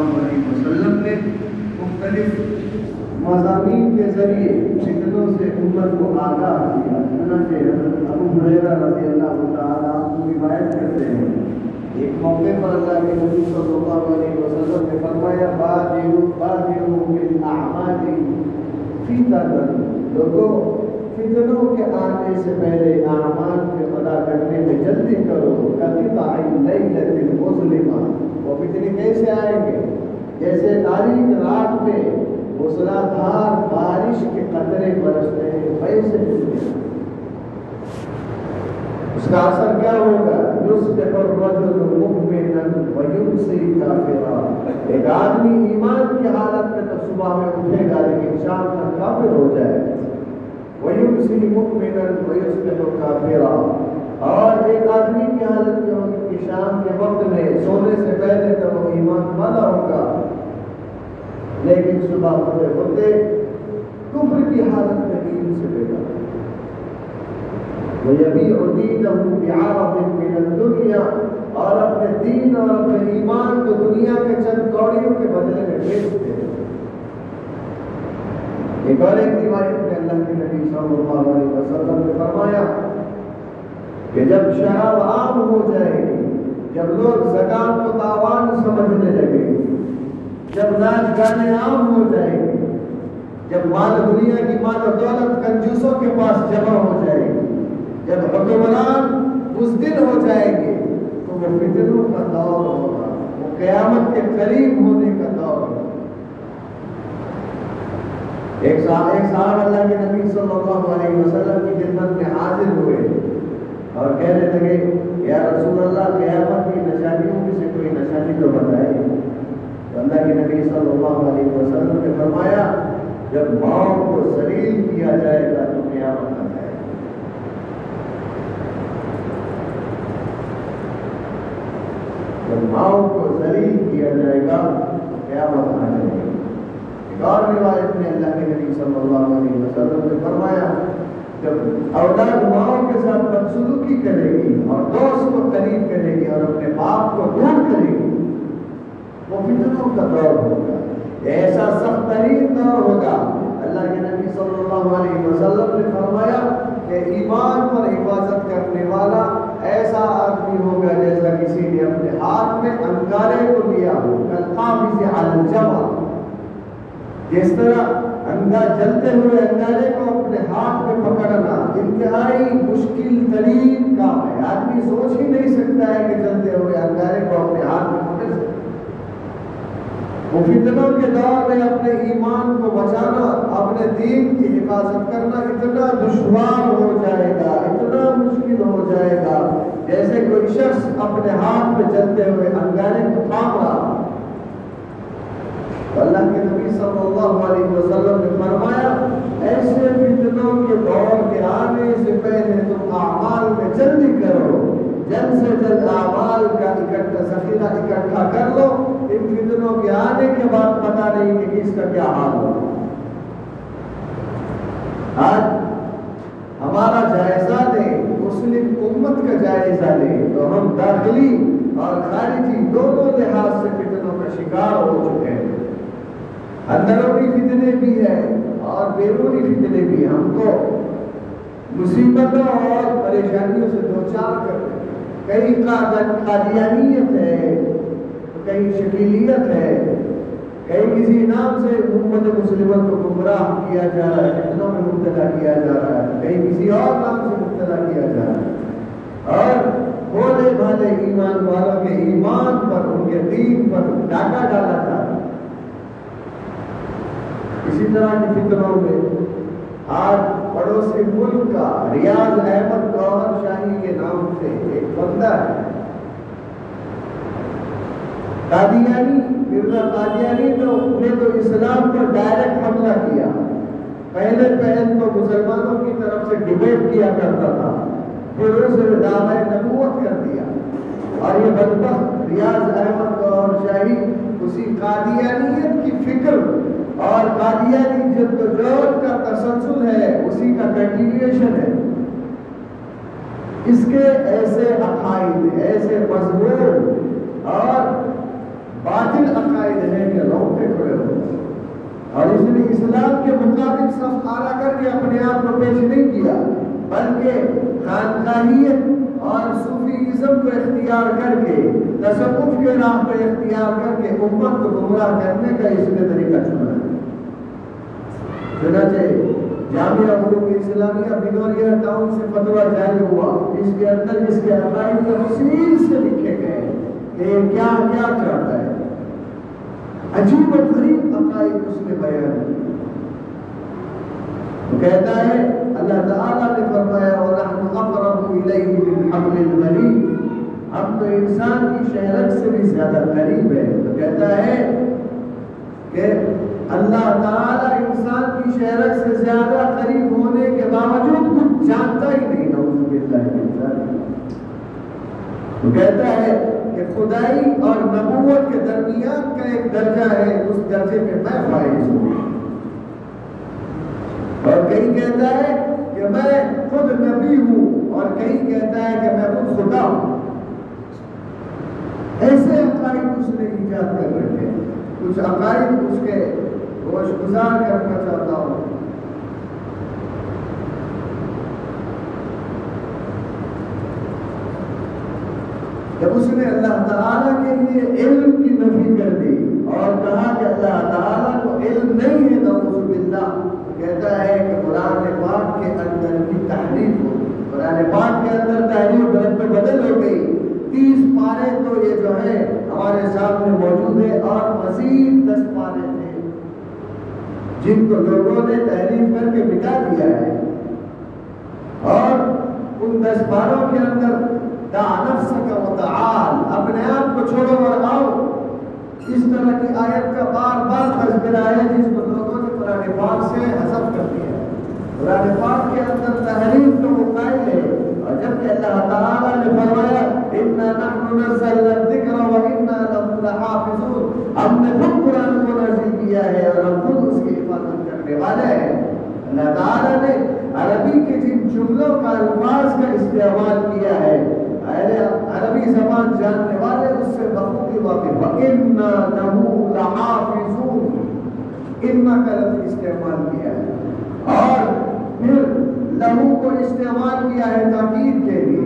علیہ وسلم نے مختلف مضامین کے ذریعے فتنوں سے امت کو آگاہ کیا۔ چنانچہ حضرت ابو حریرہ رضی اللہ تعالیٰ روایت کرتے ہیں۔ ایک موقع پر اللہ کے نبی صلی اللہ علیہ وسلم نے فرمایا بادروا بادروا بالاعمال فتنہ لوگوں فتنوں کے آنے سے پہلے اعمال کے ادا کرنے میں جلدی کرو کقطع اللیلۃ المظلمہ۔ وہ فتنے کیسے آئیں گے؟ جیسے تاریخ رات میں موسلا دھار بارش کے قطرے برستے ہیں ویسے فتنے اس کا اثر کیا ہوگا؟ یصبح الرجل مؤمنا ويمسي كافرا ایک آدمی ایمان کی حالت میں تو صبح میں اٹھے گا لیکن شام تک کافر ہو جائے۔ گا وَيُمْسِي مُؤْمِنًا وَيُصْبِحُ كَافِرًا اور ایک آدمی کی حالت میں ہوگی کہ شام کے وقت میں سونے سے پہلے تو وہ ایمان والا ہوگا لیکن صبح ہوتے ہوتے کفر کی حالت میں دین سے بیٹا وَيَبِيعُ دِينَهُ بِعَرَضٍ مِّنَ الدُّنْيَا۔ اور اپنے دین اور اپنے ایمان کو دنیا کے چند کوڑیوں کے بدلے میں بیچتے ہیں۔ ایک اور ایک روایت میں اللہ کے نبی صلی اللہ علیہ وسلم نے فرمایا کہ جب شراب عام ہو جائے گی، جب لوگ زکات کو تاوان سمجھنے لگے، جب ناچ گانے عام ہو جائے گی، جب مال دنیا کی مال و دولت کنجوسوں کے پاس جمع ہو جائے گی، جب حکمران بزدل ہو جائے گے، تو وہ فتنوں کا دور ہوگا، وہ قیامت کے قریب ہونے کا دور ہوگا ایک صاحب ایک صاحب اللہ کے نبی صلی اللہ علیہ وسلم کی خدمت میں حاضر ہوئے اور کہنے لگے یا رسول اللہ، قیامت کی نشانیوں میں سے کوئی نشانی تو بتائے۔ تو اللہ کے نبی صلی اللہ علیہ وسلم نے فرمایا، جب ماؤں کو ذلیل کیا جائے گا تو قیامت آ جائے گا جب ماؤں کو ذلیل کیا جائے گا تو قیامت آ جائے گا ایک اور روایت میں اللہ کے نبی صلی اللہ علیہ وسلم نے فرمایا، جب اولاد ماؤں کے ساتھ بدسلوکی کرے گی اور دوست کو قریب کرے گی اور اپنے باپ کو دور کرے گی، وہ فتنوں کا دور ہوگا۔ ایسا سخت ترین دور ہوگا۔ اللہ کے نبی صلی اللہ علیہ وسلم نے فرمایا کہ ایمان پر حفاظت کرنے والا ایسا آدمی ہوگا جیسا کسی نے اپنے ہاتھ میں انگارے کو لیا ہو، کل قابض علی الجمع جس طرح انگا جلتے ہوئے انگارے کو اپنے ہاتھ میں پکڑنا، انتہائی مشکل ترین کام ہے۔ آدمی سوچ ہی نہیں سکتا ہے کہ جلتے ہوئے انگارے کو اپنے ہاتھ میں پکڑ سکتا وہ فتنوں کے دور میں اپنے ایمان کو بچانا، اپنے دین کی حفاظت کرنا اتنا دشوار ہو جائے گا، اتنا مشکل ہو جائے گا، جیسے کوئی شخص اپنے ہاتھ میں جلتے ہوئے انگارے کو تھام رہا اللہ کے نبی صلی اللہ علیہ وسلم نے فرمایا، ایسے فتنوں کے دور کے آنے سے پہلے تم اعمال میں جلدی کرو۔ جلد سے جلد اعمال کا اکٹھا ذخیرہ اکٹھا کر لو۔ ان فتنوں کے آنے کے بعد پتا نہیں کہ اس کا کیا حال ہو آج ہمارا جائزہ لیں مسلم امت کا جائزہ لیں تو ہم داخلی اور خارجی دونوں لحاظ سے فتنوں کا شکار ہو چکے ہیں۔ اندرونی فتنے بھی ہیں اور بیرونی فتنے بھی ہم کو مصیبتوں اور پریشانیوں سے دوچار کر رہے ہیں کہیں قادیانیت ہے کہیں شکیلیت ہے۔ کہیں کسی نام سے امت مسلمت کو گمراہ کیا جا رہا ہے، فتنوں میں مبتلا کیا جا رہا ہے۔ کہیں کسی اور نام سے مبتلا کیا جا رہا ہے۔ اور بھولے بھالے ایمان والوں کے ایمان پر، ان کے دین پر ڈاکہ ڈالا جا رہا ہے۔ اسی طرح کی فکروں میں آج پڑوسی ملک کا ریاض احمد گوہر شاہی کے نام سے ایک بندہ ہے۔ قادیانی، مرزا قادیانی تو نے تو اسلام پر ڈائریکٹ حملہ کیا۔ پہلے پہل تو مسلمانوں کی طرف سے ڈبیٹ کیا کرتا تھا۔ پھر اسے دعوی نبوت کر دیا۔ اور یہ بدبخت ریاض احمد گوہر شاہی، اسی قادیانیت کی فکر اور قادیانی جد و جہد کا تسلسل ہے، اسی کا کنٹینیوشن ہے۔ اس کے ایسے عقائد، ایسے مضمون اور باطل عقائد ہیں کہ روکتے کھڑے ہوئے اور اس نے اسلام کے مطابق صف کھڑا کر کے اپنے آپ کو پیش نہیں کیا، بلکہ خانقاہیت اور صوفیزم کو اختیار کر کے، تصوف کے راہ پہ اختیار کر کے امت کو گمراہ کرنے کا اس نے طریقہ چنا ہے۔ چنانچہ جامعہ علوم اسلامیہ بنوریا ٹاؤن سے فتویٰ جاری ہوا۔ اس کے اندر اس کے عقائد تفصیل سے لکھے گئے کہ کیا کیا چاہتا ہے۔ عجیب و غریب عقائد اس نے بیان وہ کہتا ہے، اللہ تعالیٰ نے فرمایا وَنَحْنُ أَقْرَبُ إِلَيْهِ مِنْ حَبْلِ الْوَرِيدِ ہم تو انسان کی شہرت سے بھی زیادہ قریب ہے۔ تو کہتا ہے کہ اللہ تعالیٰ انسان کی شہرت سے زیادہ قریب ہونے کے باوجود کچھ جانتا ہی نہیں۔ نعوذ باللہ انسان وہ کہتا ہے کہ خدائی اور نبوت کے درمیان کا ایک درجہ ہے، اس درجے میں میں فائز ہوں۔ اور کہیں کہتا ہے کہ میں خود نبی ہوں اور کہیں کہتا ہے کہ میں خود خدا ہوں۔ ایسے عقائد اس نے ایجاد کر رکھے کچھ عقائد اس کے روش گزار کرنا چاہتا ہوں۔ جب اس نے اللہ تعالیٰ کے لیے علم کی نفی کر دی اور کہا کہ اللہ تعالیٰ کو علم نہیں ہے نعوذ باللہ کہتا ہے کہ قرآن پاک کے اندر کی تحریف ہو قرآن پاک کے اندر تحریف غلط پہ بدل ہو گئی تیس پارے تو یہ جو ہے ہمارے سامنے موجود ہے اور مزید دس پارے تھے۔ جن کو لوگوں نے تحریف کر کے مٹا دیا ہے۔ اور ان دس پاروں کے اندر دا نفس کا متعال اپنے آپ کو چھوڑو اور آؤ۔ اس طرح کی آیت کا بار بار تذکرہ ہے جس کو لوگوں نے قرآن پاک سے حذف کر دیا ہے۔ قرآن پاک کے اندر تحریف کا مقائل ہے۔ اور جبکہ اللہ تعالیٰ نے فرمایا اِنَّا نَحْنُ نَزَّلْنَا الذِّكْرَ وَإِنَّا لَهُ لَحَافِظُونَ. ہم نے خود قرآن کو نازل کیا ہے اور ہم خود اس کی حفاظت کرنے والے ہیں اللہ تعالیٰ نے عربی کے جن جملوں کا الفاظ کا استعمال کیا ہے عربی زبان جاننے والے اس سے بخوبی واقف وَإِنَّا لَهُ لَحَافِظُونَ. اِنَّا کا لفظ استعمال کیا ہے اور پھر لہو کو استعمال کیا ہے تاکید کے لیے.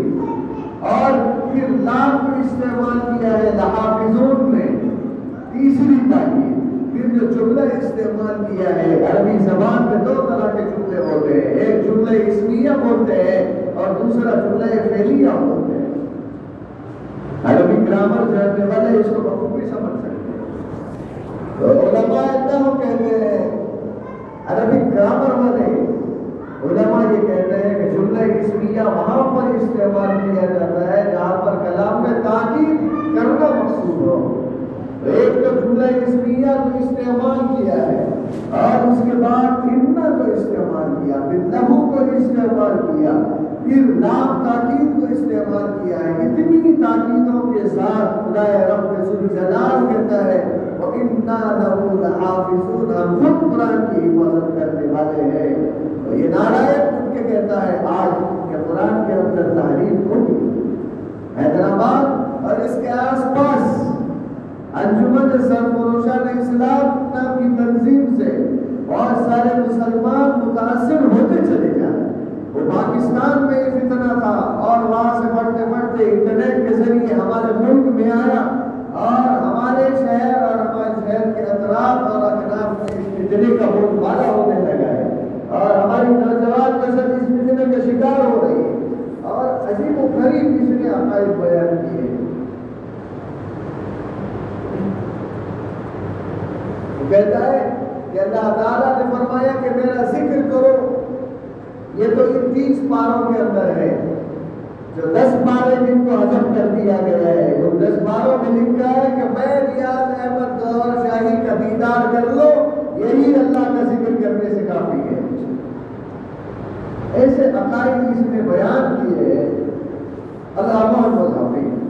اور پھر لام کو استعمال کیا ہے لحافظون میں، تیسری تاکید، پھر جو جملہ استعمال کیا ہے، عربی زبان میں دو طرح کے جملے ہوتے ہیں، ایک جملہ اسمیہ بولتے ہیں اور دوسرا جملہ فعلیہ بولتے ہیں۔ عربی گرامر جاننے والے اس کو بخوبی سمجھ سکتے ہیں۔ تو علماء اللہ کہتے ہیں، عربی گرامر والے علماء یہ کہتے ہیں کہ جملہ اسمیہ وہاں پر استعمال کیا جاتا ہے جہاں پر کلام میں تاکید کرنا مقصود ہو۔ ایک تو جملہ اسمیہ کو استعمال کیا ہے، اور اس کے بعد اتنا کو استعمال کیا پھر لہو کو استعمال کیا، پھر نام تاکید کو استعمال کیا ہے۔ اتنی تاکیدوں کے ساتھ خدا رب رسول جلال کہتا ہے کی حفاظت کرنے والے ہیں تو یہ نارائن اٹھ کے کہتا ہے، آج کہ قرآن کے اندر تحریر ہوگی۔ حیدرآباد اور اس کے آس پاس انجمن سرفروشان اسلام نام کی تنظیم سے بہت سارے مسلمان متاثر ہوتے چلے جائیں۔ وہ پاکستان میں یہ فتنہ تھا اور وہاں سے بڑھتے بڑھتے انٹرنیٹ کے ذریعے ہمارے ملک میں آیا۔ اور ہمارے شہر اور ہمارے شہر کے اطراف اور اکناف میں اس فتنے کا بہت بالا ہونے لگا ہے اور ہماری نوجوان نسل اس فتنے کا شکار ہو رہی ہے اور عجیب و غریب اس نے عقائد بیان کیے وہ کہتا ہے کہ اللہ تعالیٰ نے فرمایا کہ میرا ذکر کرو، یہ تو ان تیس پاروں کے اندر ہے۔ جو دس پارے جن کو حذف کر دیا گیا ہے۔ ان دس پاروں میں لکھا ہے کہ میں ریاض احمد گور شاہی کا دیدار کر لو یہی اللہ کا ذکر کرنے سے کافی ہے۔ ایسے عقائد اس نے بیان کیے اللہ محمد حافظ۔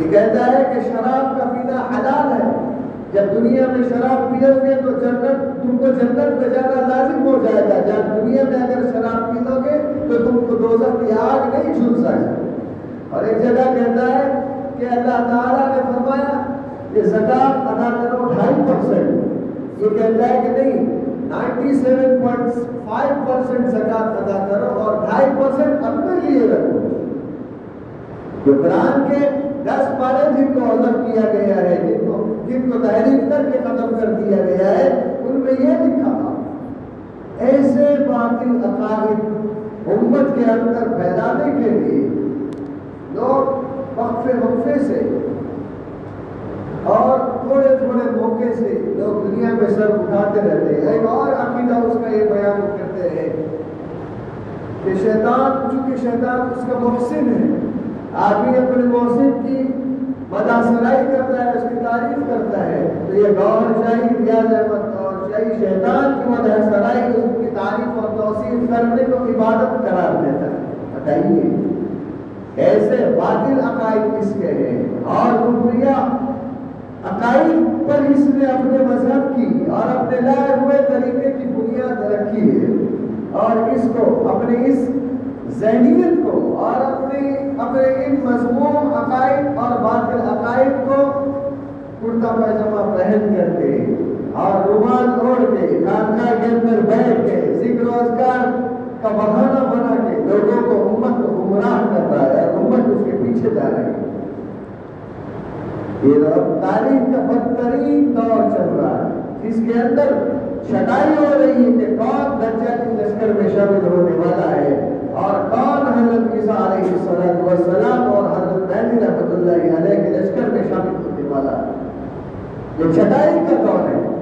یہ کہتا ہے کہ شراب کا پینا حلال ہے۔ جب دنیا میں شراب پیو گے تو جنت تم کو جنت میں جانا لازم ہو جائے گا۔ جب دنیا میں اگر شراب پی لو گے تو تم کو دوزخ کی آگ نہیں چھل سکتے اور ایک جگہ کہتا ہے کہ اللہ تعالیٰ نے فرمایا کہ زکات ادا کرو ڈھائی پرسینٹ یہ کہتا ہے کہ نہیں، ninety seven point five percent زکات ادا کرو اور ڈھائی پرسینٹ اپنے لیے رکھو۔ جو قرآن کے دس پارے جن کو عزم کیا گیا ہے، جن کو جن کو تحریر کر کے ختم کر دیا گیا ہے، ان میں یہ لکھا تھا، ایسے باطل عقائد امت کے اندر پھیلانے کے لیے لوگ وقفے وقفے سے اور تھوڑے تھوڑے موقع سے لوگ دنیا میں سر اٹھاتے رہتے ہیں۔ ایک اور عقیدہ اس کا یہ بیان کرتے ہیں کہ شیطان، چونکہ شیطان اس کا محسن ہے، آدمی اپنے محسن کی مداثرائی کرتا ہے، اس کی تعریف کرتا ہے، تو یہ گور شاہی، ریاض احمد اور شاہی شیطان کی مدا سرائی اس کی تعریف اور توصیف کرنے کو عبادت قرار دیتا ہے۔ بتائیے ایسے باطل عقائد کس کے ہیں؟ اور کفریہ عقائد پر اس نے اپنے مذہب کی اور اپنے لائے ہوئے طریقے کی بنیاد رکھی ہے۔ اور اس کو، اپنے اس ذہنیت کو اور اپنے اپنے ان مضمون عقائد اور باطل عقائد کو کرتا پیجامہ پہن کر کے اور رومال اوڑھ کے، خانقاہ کے اندر بیٹھ کے، ذکر و اذکار کا بہانہ بنا کے لوگوں کو امت گمراہ کر رہا ہے اور امت اس کے پیچھے جا رہی ہے۔ یہ تاریخ کا بدترین دور چل رہا ہے۔ جس کے اندر شٹائی ہو رہی ہے کہ کون درجہ کی لشکر میں شامل ہونے والا ہے اور کون حضرت عیسیٰ علیہ السلام والسلام اور حضرت مہدی رحمۃ اللہ علیہ کے لشکر میں شامل ہونے والا ہے۔ یہ چھٹائی کا دور ہے۔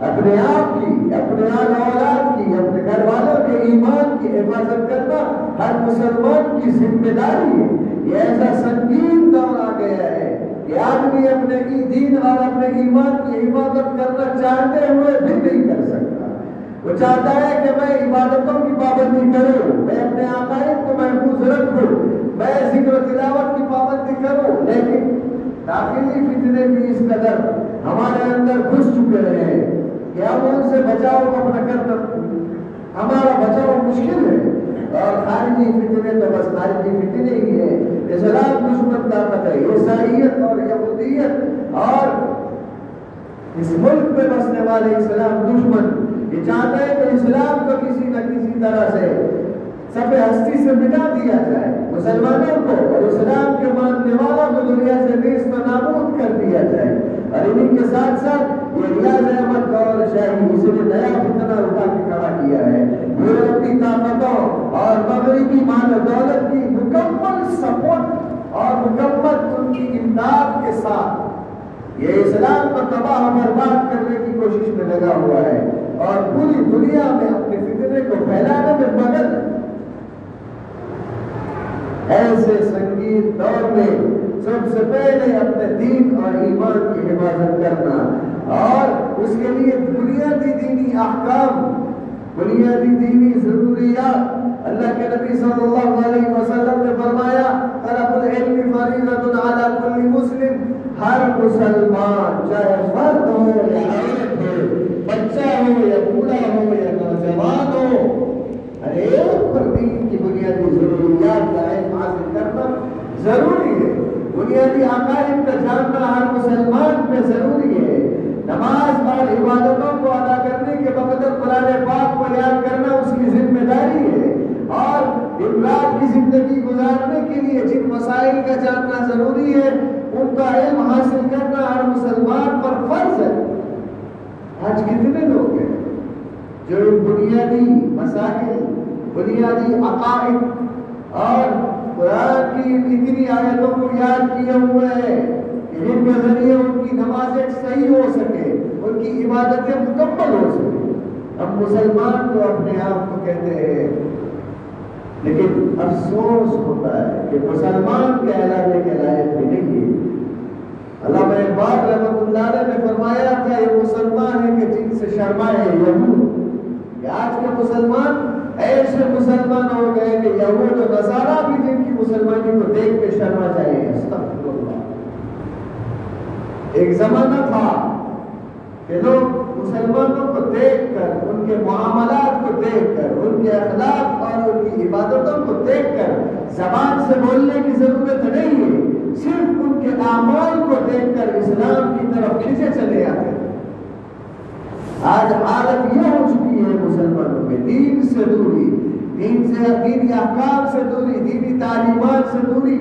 اپنے آپ کی، اپنے آل اولاد کی، اپنے گھر والوں کے ایمان کی حفاظت کرنا ہر مسلمان کی ذمہ داری ہے۔ یہ ایسا سنگین دور آ گیا ہے کہ آدمی اپنے دین اور اپنے ایمان کی حفاظت کرنا چاہتے ہوئے بھی نہیں کر سکتا۔ وہ چاہتا ہے کہ میں عبادتوں کی پابندی کروں، میں اپنے عقائد کو محفوظ رکھوں، میں ذکر و تلاوت کی پابندی کروں، لیکن داخلی فتنے بھی اس قدر ہمارے اندر گھس چکے رہے ہیں۔ کہ ہم ان سے بچاؤ اپنا کرنا ہمارا بچاؤ مشکل ہے۔ اور خارجی فتنے تو بس خارجی فتنے ہی ہے اسلام دشمن طاقت ہے۔ عیسائیت اور یہودیت۔ اور اس ملک میں بسنے والے اسلام دشمن۔ یہ چاہتا ہے کہ اسلام کو کسی نہ کسی طرح سے سب ہستی سے مٹا دیا جائے۔ مسلمانوں کو اور اسلام کے ماننے والوں کو دنیا سے نیز نابود کر دیا جائے۔ اور انہیں کے ساتھ ساتھ یہ ریاض احمد گور شاہی اس نے نیا فتنہ اٹھا کے کھڑا کیا ہے۔ یورپی طاقتوں اور مغربی مال دولت کی مکمل سپورٹ اور مکمل ان کی امداد کے ساتھ یہ اسلام کو تباہ و برباد کرنے کی کوشش میں لگا ہوا ہے اور پوری دنیا میں اپنے فتنے کو پھیلانے میں مگر ایسے سنگین دور میں سب سے پہلے اپنے دین اور ایمان کی حفاظت کرنا اور اس کے لیے بنیادی دینی احکام، بنیادی دینی ضروریات۔ اللہ کے نبی صلی اللہ علیہ وسلم نے فرمایا، طلب العلم فریضۃ علی کل مسلم۔ ہر مسلمان، چاہے مرد ہو یا عورت ہو، بچہ ہو یا بوڑھا ہو یا نوجوان ہو، ہر ایک پر دین کی بنیادی ضروریات کا علم حاصل کرنا ضروری ہے۔ بنیادی عقائد کا جاننا ہر مسلمان پہ ضروری ہے۔ نماز اور عبادتوں کو ادا کرنے کے وقت قرآن پاک کو یاد کرنا اس کی ذمہ داری ہے۔ اور افراد کی زندگی گزارنے کے لیے جن مسائل کا جاننا ضروری ہے، ان کا علم حاصل کرنا ہر مسلمان پر فرض ہے۔ آج کتنے لوگ ہیں جو بنیادی مسائل، بنیادی عقائد اور قرآن کی اتنی آیتوں کو یاد کیے ہوئے ہیں کہ جن کے ذریعے ان کی نمازیں صحیح ہو سکے، ان کی عبادتیں مکمل ہو سکے۔ ہم مسلمان تو اپنے آپ کو کہتے ہیں، لیکن افسوس ہوتا ہے کہ مسلمان کہلانے کے لائق بھی نہیں ہے۔ علامہ اقبال رحمۃ اللہ علیہ نے فرمایا تھا، یہ مسلمان ہے کہ جن سے شرمائے یہود۔ کہ آج کے مسلمان ایسے مسلمان ہو گئے کہ یہود و نصارہ بھی جن کی مسلمانی کو دیکھ کے شرما چاہیے ایک زمانہ تھا کہ لوگ مسلمانوں کو دیکھ کر، ان کے معاملات کو دیکھ کر، ان کے اخلاق اور ان کی عبادتوں کو دیکھ کر زبان سے بولنے کی ضرورت نہیں ہے۔ صرف ان کے اعمال کو دیکھ کر اسلام کی طرف کھینچے چلے آتے آج حالت یہ ہو چکی ہے، مسلمانوں میں دین سے دوری، دین سے، دینی احکام سے دوری، دینی تعلیمات سے دوری۔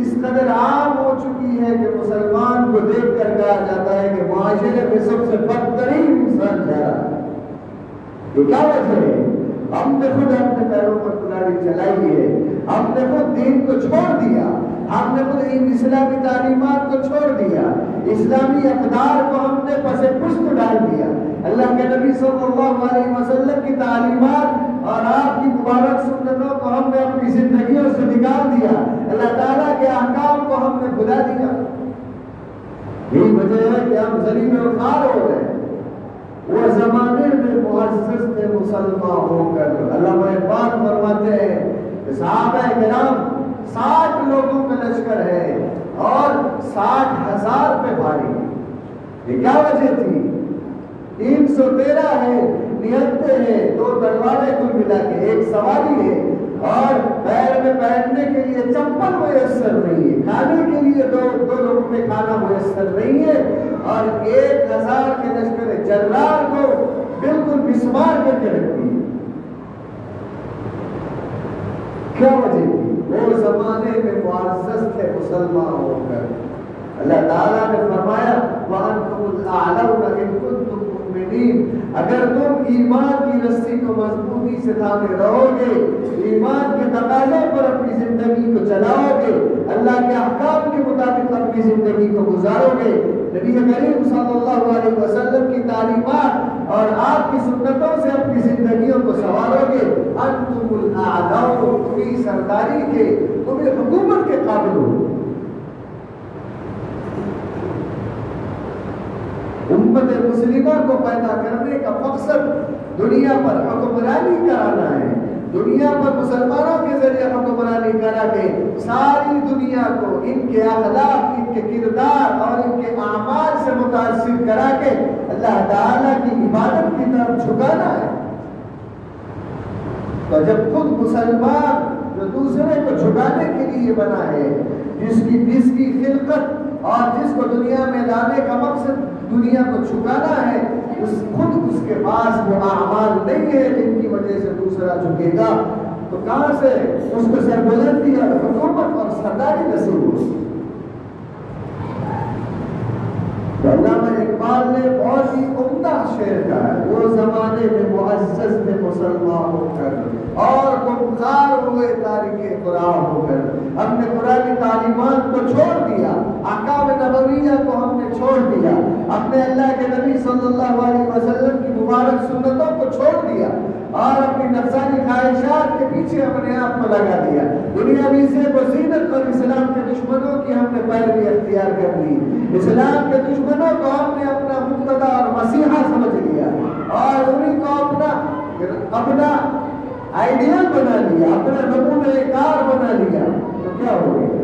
اس قدر عام ہو چکی ہے کہ مسلمان کو دیکھ کر کہا جاتا ہے کہ معاشرے میں سب سے بدترین انسان جا رہا ہے۔ یہ کیا وجہ ہے؟ ہم نے خود اپنے پیروں پر کلاڑی چلائی ہے۔ ہم نے خود دین کو چھوڑ دیا۔ ہم نے خود ان اسلامی تعلیمات کو چھوڑ دیا۔ اسلامی اقدار کو ہم نے پس پشت ڈال دیا۔ اللہ کے نبی صلی اللہ علیہ وسلم کی تعلیمات اور آپ کی مبارک سنتوں کو ہم نے اپنی زندگیوں سے نکال دیا۔ اللہ تعالیٰ کے احکام کو ہم نے بلا دیا۔ یہی وجہ ہے کہ ہم زمین اور خار ہو گئے۔ وہ زمانے میں معزز تھے مسلمان ہو کر۔ اللہ اقبال فرماتے ہیں صحابہ کرام ساٹھ لوگوں کا لشکر ہے۔ اور ساٹھ ہزار پہ بھاری۔ یہ کیا وجہ تھی؟ تین سو تیرہ ہے نیتیں ہیں، دو تلواریں کل ملا کے ایک سواری ہے۔ اور پیر میں پہننے کے لیے چپل میسر نہیں ہے، کھانے کے لیے دو دو لوگوں میں کھانا میسر نہیں ہے۔ اور ایک ہزار کے لشکر جلال کو بالکل بسمار کر کے رکھتی ہے کیا وجہ تھی؟ وہ زمانے میں معزز تھے مسلمان ہو کر۔ اللہ تعالیٰ نے فرمایا اگر تم ایمان کی رسی کو مضبوطی سے تھامے رہو گے، ایمان کے تقاضے پر اپنی زندگی کو چلاؤ گے، اللہ کے احکام کے مطابق اپنی زندگی کو گزارو گے۔ نبی کریم صلی اللہ علیہ وسلم کی تعلیمات اور آپ کی سنتوں سے اپنی زندگیوں کو سوارو گے۔ انتم الاعلو تمہیں سرداری کے، تمہیں حکومت کے قابل ہو۔ امت مسلمہ کو پیدا کرنے کا مقصد دنیا پر حکمرانی کرانا ہے۔ دنیا پر مسلمانوں کے ذریعے حکمرانی کرا کے ساری دنیا کو ان کے اخلاق، ان کے کردار اور ان کے اعمال سے متاثر کرا کے اللہ تعالیٰ کی عبادت کی طرف جھکانا ہے۔ تو جب خود مسلمان جو دوسرے کو جھکانے کے لیے بنا ہے جس کی جس کی خلقت اور جس کو دنیا میں لانے کا مقصد دنیا کو چھکانا ہے، اس خود اس کے پاس وہ اعمال نہیں ہے جن کی وجہ سے دوسرا جھکے گا۔ تو کہاں سے اس کو سربلندی اور حکومت اور سرداری نصیب ہو علامہ اقبال نے بہت ہی عمدہ شعر کہا ہے، وہ زمانے میں معزز تھے مسلمان ہو کر اور تم خار ہوئے تاریخ قرآن ہو کر ہم نے قرآن تعلیمات کو چھوڑ دیا، احکام نبویہ کو ہم نے چھوڑ دیا اپنے اللہ کے نبی صلی اللہ علیہ وسلم کی مبارک سنتوں کو چھوڑ دیا اور اپنی نفسانی خواہشات کے پیچھے اپنے آپ کو لگا دیا۔ دنیاوی سے وزینت اور اسلام کے دشمنوں کی ہم نے پیروی اختیار کر لی اسلام کے دشمنوں کو ہم نے اپنا مقتدا اور مسیحا سمجھ لیا اور انہیں کو اپنا اپنا آئیڈیل بنا لیا، اپنا نمونہ کار بنا لیا۔ تو کیا ہو گیا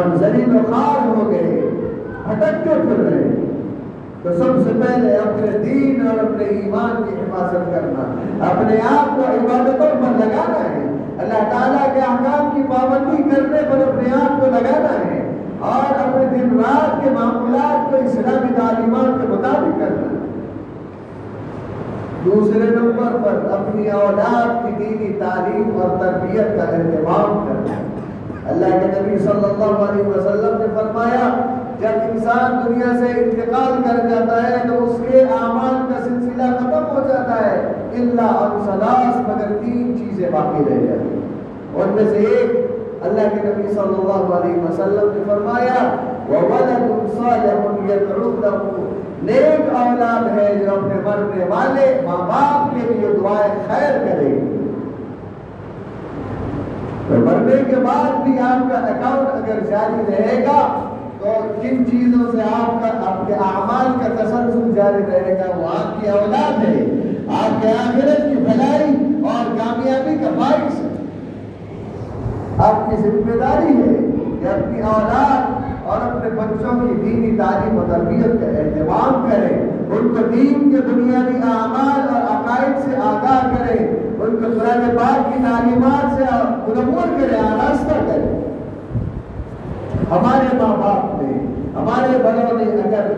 ہم زلیل و خار ہو گئے بھٹکتے پھر رہے ہیں؟ تو سب سے پہلے اپنے دین اور اپنے ایمان کی حفاظت کرنا، اپنے آپ کو عبادتوں پر لگانا ہے۔ اللہ تعالیٰ کے احکام کی پابندی کرنے پر اپنے آپ کو لگانا ہے۔ اور اپنے دن رات کے معاملات کو اسلامی تعلیمات کے مطابق کرنا دوسرے نمبر پر اپنی اولاد کی دینی تعلیم اور تربیت کا اہتمام کرنا اللہ کے نبی صلی اللہ علیہ وسلم نے فرمایا، جب انسان دنیا سے انتقال کر جاتا ہے تو اس کے اعمال کا سلسلہ ختم ہو جاتا ہے۔ اللہ اور سلاس مگر تین چیزیں باقی رہ جاتی ہیں۔ ان میں سے ایک اللہ کے نبی صلی اللہ علیہ وسلم نے فرمایا، وَوَلَدٌ صَالِحٌ يَدْعُونَهُ نیک اولاد ہے جو اپنے مرنے والے ماں باپ کے لیے دعائیں خیر کرے گی۔ تو مرنے کے بعد بھی آپ کا اکاؤنٹ اگر جاری رہے گا، تو کن چیزوں سے آپ کا آپ کے اعمال کا تسلسل جاری رہے گا، وہ آپ کی اولاد ہے۔ آپ کے آخرت کی بھلائی اور کامیابی کا باعث ہے۔ آپ کی ذمہ داری ہے کہ اپنی اولاد اور اپنے بچوں کی دینی تعلیم و تربیت کا اہتمام کریں، ان کو دین کے بنیادی اعمال اور عقائد سے آگاہ کریں، ان کو قرآن پاک کی تعلیمات سے منور کریں، آراستہ کریں۔ ہمارے ماں باپ نے، ہمارے بڑوں نے اگر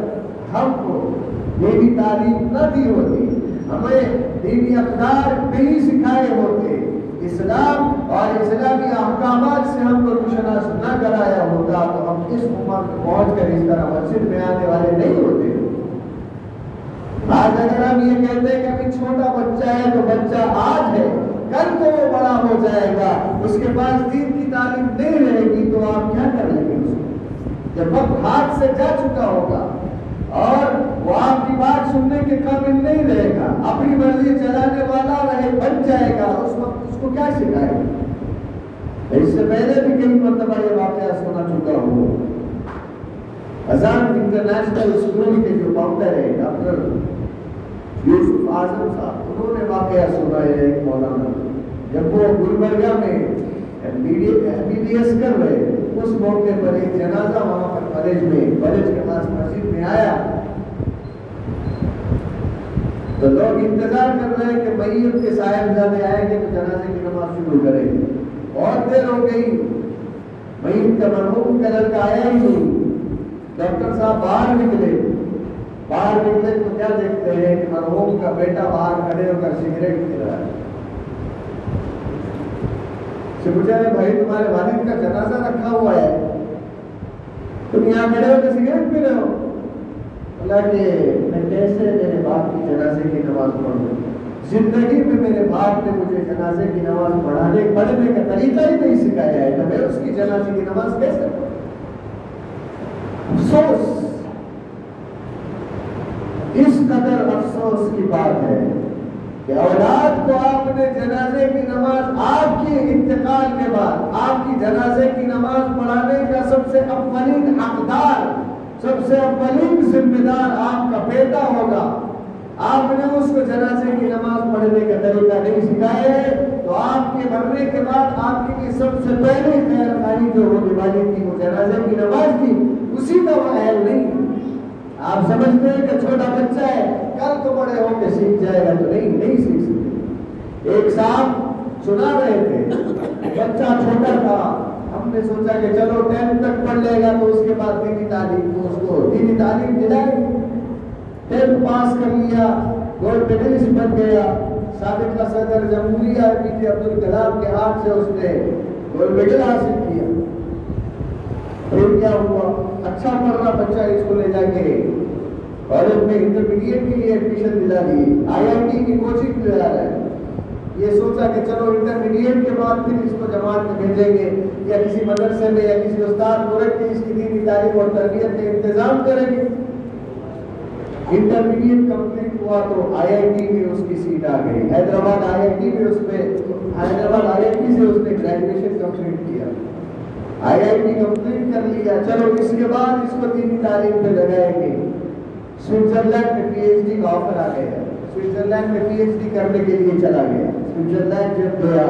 ہم کو دینی تعلیم نہ دی ہوتی، ہمیں دینی اقدار نہیں سکھائے ہوتے اسلام اور اسلامی احکامات سے ہم کو روشناس نہ کرایا ہوتا تو ہم اس عمر میں پہنچ کر اس طرح مسجد میں آنے والے نہیں ہوتے۔ آج اگر ہم یہ کہتے ہیں کہ ابھی چھوٹا بچہ ہے تو بچہ آج ہے، کل تو وہ بڑا ہو جائے گا، اس کے پاس دین کی تعلیم نہیں رہے گی تو آپ کیا کر لیں گے اس کو؟ جب وقت ہاتھ سے جا چکا ہوگا اور وہ آپ کی بات سننے کے قابل نہیں رہے گا۔ اپنی مرضی چلانے والا رہے، بن جائے گا۔ اس وقت اس کو کیا سکھائے؟ گا اس سے پہلے بھی کئی مرتبہ یہ واقعہ سنا چکا ہوں۔ ازان انٹرنیشنل اسکول کے جو فاؤنڈر ہے ڈاکٹر یوسف اعظم صاحب، انہوں نے واقعہ سنا ہے ایک مولانا۔ جب وہ گلبرگہ میں ایم بی بی ایس کر رہے، اس موقع پر ایک جنازہ وہاں پر کالج میں کالج کے پاس مسجد میں آیا۔ تو لوگ انتظار کر رہے ہیں کہ میت کے صاحب زیادہ آئے گے تو جنازے کی نماز شروع کریں بہت دیر ہو گئی۔ میت کا مرحوم کا لڑکا آیا ہی نہیں۔ ڈاکٹر صاحب باہر نکلے۔ باہر نکلے تو کیا دیکھتے ہیں کہ مرحوم کا بیٹا باہر کھڑے ہو کر سگریٹ پی رہا ہے۔ سے پوچھا بھائی تمہارے والد کا جنازہ رکھا ہوا ہے۔ تم یہاں کھڑے ہو کے سگریٹ پی رہے ہو؟ اللہ کہ میں کیسے میرے باپ کی جنازے کی نماز پڑھوں زندگی میں میرے باپ نے مجھے جنازے کی نماز پڑھانے، پڑھنے کا طریقہ ہی نہیں سکھایا ہے۔ تو میں اس کی جنازے کی نماز کیسے پڑھوں؟ افسوس۔ اس قدر افسوس کی بات ہے کہ اولاد کو آپ نے جنازے کی نماز، آپ کی انتقال کے بعد آپ کی جنازے کی نماز پڑھانے کا سب سے اولین حقدار سب سے اولین ذمہ دار آپ کا بیٹا ہوگا۔ آپ نے اس کو جنازے کی نماز پڑھنے کا طریقہ نہیں سکھایا ہے۔ تو آپ کے مرنے کے بعد آپ کے لیے سب سے پہلے خیر خائی جو ہونے والی تھی وہ جنازے کی نماز تھی، اسی کا وہ اہل نہیں۔ آپ سمجھتے ہیں کہ چھوٹا بچہ ہے، کل تو بڑے ہو کے سیکھ جائے گا تو نہیں نہیں سیکھ سکتے۔ ایک صاحب سنا رہے تھے، بچہ چھوٹا تھا ہم نے سوچا کہ چلو ٹینتھ تک پڑھ لے گا تو اس کے بعد دینی تعلیم کو اس کو دینی تعلیم دلائے ٹینتھ پاس کر لیا، گولڈ میڈلسٹ بن گیا۔ سابق کا صدر جمہوریہ پی جے عبد الکلام کے ہاتھ سے اس نے گولڈ میڈل حاصل کیا۔ پھر کیا ہوا؟ اچھا پڑھ رہا بچہ اس کو لے جا کے۔ کالج میں انٹرمیڈیٹ کے لیے ایڈمیشن دلا دی۔ آئی آئی ٹی کی کوچنگ دلا رہا ہے۔ یہ سوچا کہ چلو انٹرمیڈیٹ کے بعد پھر اس کو جماعت میں بھیجیں گے یا کسی مدرسے میں یا کسی استاد کو رکھ کے اس کی دینی تعلیم اور تربیت کا انتظام کریں گے۔ انٹرمیڈیٹ کمپلیٹ ہوا تو آئی آئی ٹی میں اس کی سیٹ آ گئی۔ حیدرآباد آئی آئی ٹی میں اس میں حیدرآباد آئی آئی ٹی سے اس نے گریجویشن کمپلیٹ کیا۔ آئی آئی ٹی کمپلیٹ کر لیا۔ چلو اس کے بعد اس کو دینی تعلیم پہ لگائیں گے۔ سوئٹزرلینڈ میں پی ایچ ڈی کا آفر آ گیا۔ سوئٹزرلینڈ میں پی ایچ ڈی کرنے کے لیے چلا گیا۔ سوئٹزرلینڈ جب گیا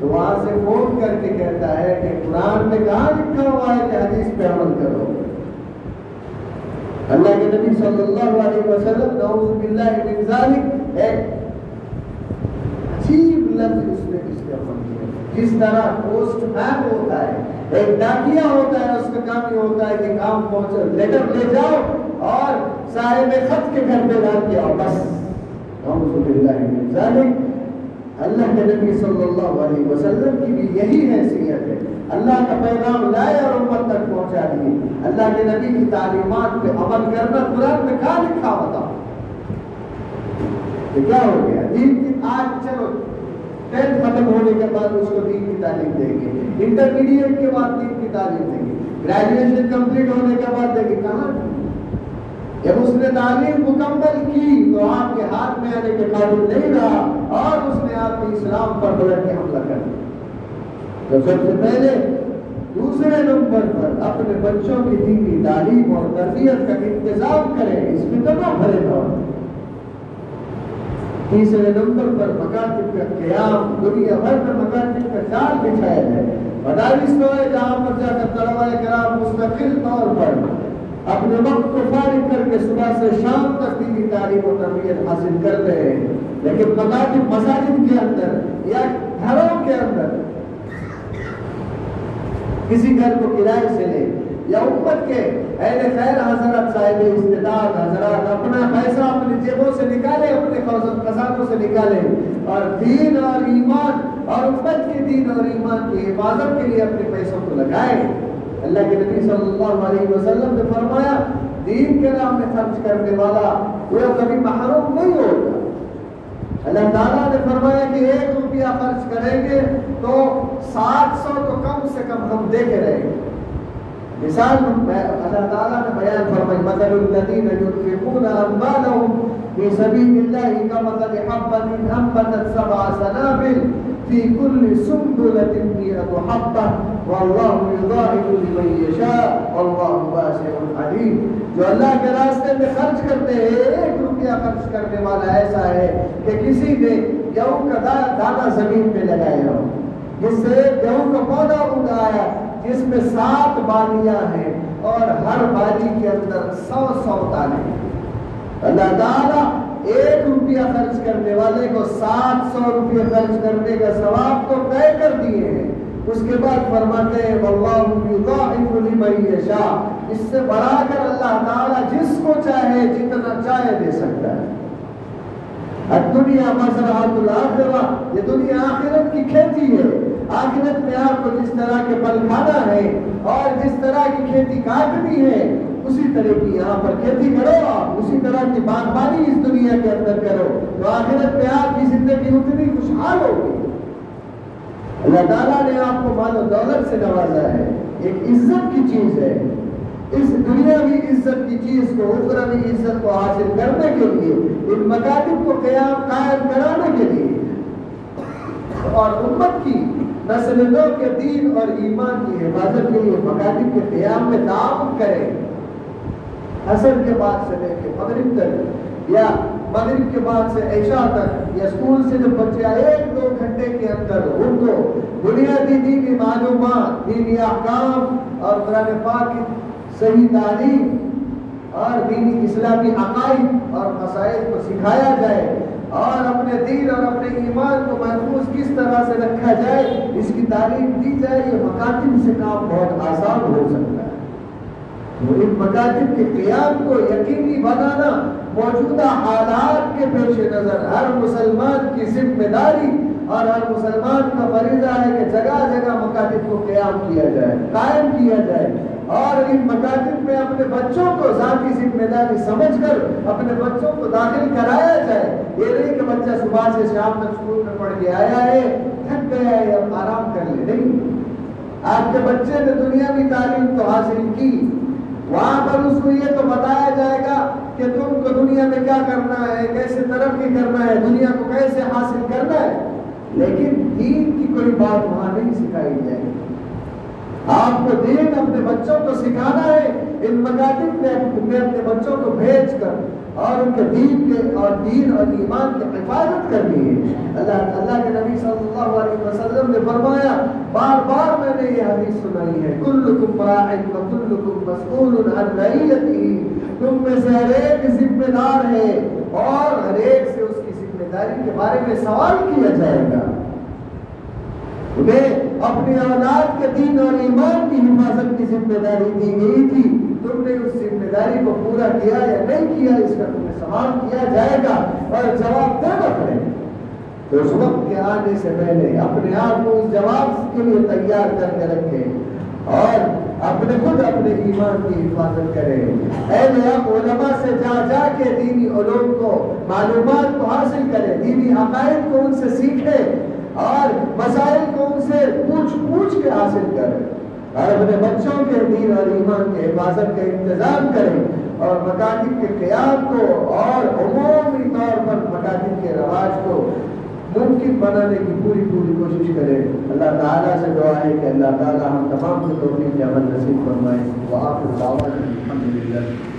تو وہاں سے فون کر کے کہتا ہے کہ قرآن میں کہاں لکھا ہوا ہے کہ حدیث پہ عمل کرو۔ اللہ کے نبی صلی اللہ علیہ وسلم نعوذ باللہ من ذالک ایک عجیب لفظ اس نے استعمال کیا۔ جس طرح پوسٹ مین ہوتا ہے، ایک ڈاکیا ہوتا ہے، اس کا کام یہ ہوتا ہے کہ کام پہنچے لیٹر لے جاؤ اور صاحب خط کے گھر پہ ڈال کے بس۔ نعوذ باللہ من ذالک اللہ کے نبی صلی اللہ علیہ وسلم کی بھی یہی حیثیت ہے۔ اللہ کا پیغام لائے اور امت تک پہنچا دیے۔ اللہ کے نبی کی تعلیمات پہ عمل کرنا قرآن میں کہاں لکھا ہوتا؟ تو کیا ہو گیا؟ دین کی آج چلو، ٹینتھ ختم ہونے کے بعد اس کو دین کی تعلیم دیں گے۔ انٹرمیڈیٹ کے بعد دین کی تعلیم دیں گے۔ گریجویشن کمپلیٹ ہونے کے بعد دیں گے۔ کہاں؟ جب اس نے تعلیم مکمل کی تو آپ کے ہاتھ میں آنے کے قابل نہیں رہا اور اس نے آپ کے اسلام پر بلٹ کے حملہ کر دیا۔ تو سب سے پہلے دوسرے نمبر پر اپنے بچوں کی دینی تعلیم اور تربیت کا انتظام کریں، اس میں تو نہ بھرے دور تیسرے نمبر پر مکاتب کا قیام، دنیا بھر میں مکاتب کا جال بچھایا جائے۔ مدارس تو ہے جہاں پر جا کر طلباء کرام مستقل طور پر اپنے وقت کو فارغ کر کے صبح سے شام تک دینی تعلیم و تربیت حاصل کرتے ہیں لیکن پتا مساجد کے اندر یا گھروں کے اندر کسی گھر کو کرائے سے لے یا امت کے اہل خیر حضرت صاحب استداد، حضرات اپنا پیسہ اپنی جیبوں سے نکالے، اپنے خزانوں سے نکالے۔ اور دین اور ایمان اور امت کے دین اور ایمان کی حفاظت کے لیے اپنے پیسوں کو لگائے۔ اللہ کے نبی صلی اللہ علیہ وسلم نے فرمایا، دین کے نام میں خرچ کرنے والا وہ کبھی محروم نہیں ہوگا۔ اللہ تعالیٰ نے فرمایا کہ ایک روپیہ خرچ کریں گے تو سات سو تو کم سے کم ہم دے کے رہیں گے۔ مثال اللہ تعالیٰ نے بیان فرمائی، مثل الذین ينفقون اموالهم في سبيل الله كمثل حبة أنبتت سبع سنابل۔ في كل سنبلة مئة حبة والله يضاعف لمن يشاء والله واسع عليم۔ جو اللہ کے راستے میں خرچ کرتے ہیں، ایک روپیہ خرچ کرنے والا ایسا ہے کہ کسی نے گیہوں کا دانا زمین پہ لگایا ہو۔ جس سے گیہوں کا پودا اگایا، جس میں سات بالیاں ہیں اور ہر بالی کے اندر سو سو دانے۔ اللہ تعالیٰ ایک روپیہ خرچ کرنے والے کو سات سو روپیہ خرچ کرنے کا ثواب تو طے کر دیے ہیں۔ اس کے بعد فرماتے ہیں اس سے بڑھا کر اللہ تعالیٰ جس کو چاہے، جتنا چاہے دے سکتا ہے۔ دنیا مسرات الآخرہ یہ دنیا آخرت کی کھیتی ہے۔ آخرت میں آپ کو جس طرح کے پل کھانا ہے اور جس طرح کی کھیتی کاٹنی ہے اسی طرح کی یہاں پر کھیتی کرو آپ اسی طرح کی باغبانی اس دنیا کے اندر کرو، تو آخرت پہ آپ کی زندگی اتنی خوشحال ہوگی۔ اللہ تعالیٰ نے آپ کو مال و دولت سے نوازا ہے۔ ایک عزت کی چیز ہے۔ اس دنیا بھی عزت کی چیز کو، اخروی عزت کو حاصل کرنے کے لیے، ان مکاتب کو قیام قائم کرانے کے لیے۔ اور امت کی نسل نو کے دین اور ایمان کی حفاظت کے لیے مکاتب کے قیام میں تعاون کریں۔ حسن کے بعد سے لے کے مغرب تک، یا مغرب کے بعد سے عشاء تک، یا اسکول سے جب بچے آئے، ایک دو گھنٹے کے اندر ان کو بنیادی دینی معلومات، دینی احکام اور قرآن پاک کی صحیح تعلیم اور دینی اسلامی عقائد اور مسائل کو سکھایا جائے اور اپنے دین اور اپنے ایمان کو محفوظ کس طرح سے رکھا جائے، اس کی تعلیم دی جائے، یہ مکاتب سے کام بہت آسان ہو سکتا ہے۔ وہ ان مکاتب کے قیام کو یقینی بنانا موجودہ حالات کے پیش نظر ہر مسلمان کی ذمہ داری اور ہر مسلمان کا فریضہ ہے کہ جگہ جگہ مقاتب کو قیام کیا جائے، قائم کیا جائے۔ اور ان مقاتب میں اپنے بچوں کو ذاتی ذمہ داری سمجھ کر اپنے بچوں کو داخل کرایا جائے۔ یہ نہیں کہ بچہ صبح سے شام تک اسکول میں پڑھ کے آیا ہے، تھک گیا ہے، اب آرام کر لے۔ نہیں، آپ کے بچے نے دنیا کی تعلیم تو حاصل کی۔ وہاں پر اس کو یہ تو بتایا جائے گا کہ تم کو دنیا میں کیا کرنا ہے، کیسے ترقی کرنا ہے، دنیا کو کیسے حاصل کرنا ہے۔ لیکن دین کی کوئی بات وہاں نہیں سکھائی جائے گی۔ آپ کو دین اپنے بچوں کو سکھانا ہے، ان مکاتب میں اپنے بچوں کو بھیج کر۔ اور ان کے دین کے اور دین اور ایمان کی حفاظت کرنی ہے۔ اللہ اللہ کے نبی صلی اللہ علیہ وسلم نے فرمایا، بار بار میں نے یہ حدیث سنائی ہے، کلکم راعن و کلکم مسئول عن رعیته۔ تم میں سے ہر ایک ذمہ دار ہے اور ہر ایک سے اس کی ذمہ داری کے بارے میں سوال کیا جائے گا۔ انہیں اپنی اولاد کے دین اور ایمان کی حفاظت کی ذمہ داری دی گئی تھی۔ تم نے اس ذمہ داری کو پورا کیا یا نہیں کیا، اس کا تمہیں سوال کیا جائے گا اور جواب دینا پڑے گا تو اس وقت کے آنے سے پہلے اپنے آپ کو اس جواب کے لیے تیار کر کے رکھے اور اپنے خود اپنے ایمان کی حفاظت کریں۔ اے آپ علماء سے جا جا کے دینی علوم کو، معلومات کو حاصل کریں، دینی عقائد کو ان سے سیکھیں اور مسائل کو ان سے پوچھ پوچھ کے حاصل کریں۔ اور اپنے بچوں کے دین اور ایمان کے حفاظت کا انتظام کریں اور مکاتب کے قیام کو اور عمومی طور پر مکاتب کے رواج کو ممکن بنانے کی پوری پوری کوشش کریں۔ اللہ تعالیٰ سے دعا ہے کہ اللہ تعالیٰ ہم تمام کو توفیق عمل نصیب فرمائے۔ وآخر دعوانا الحمدللہ۔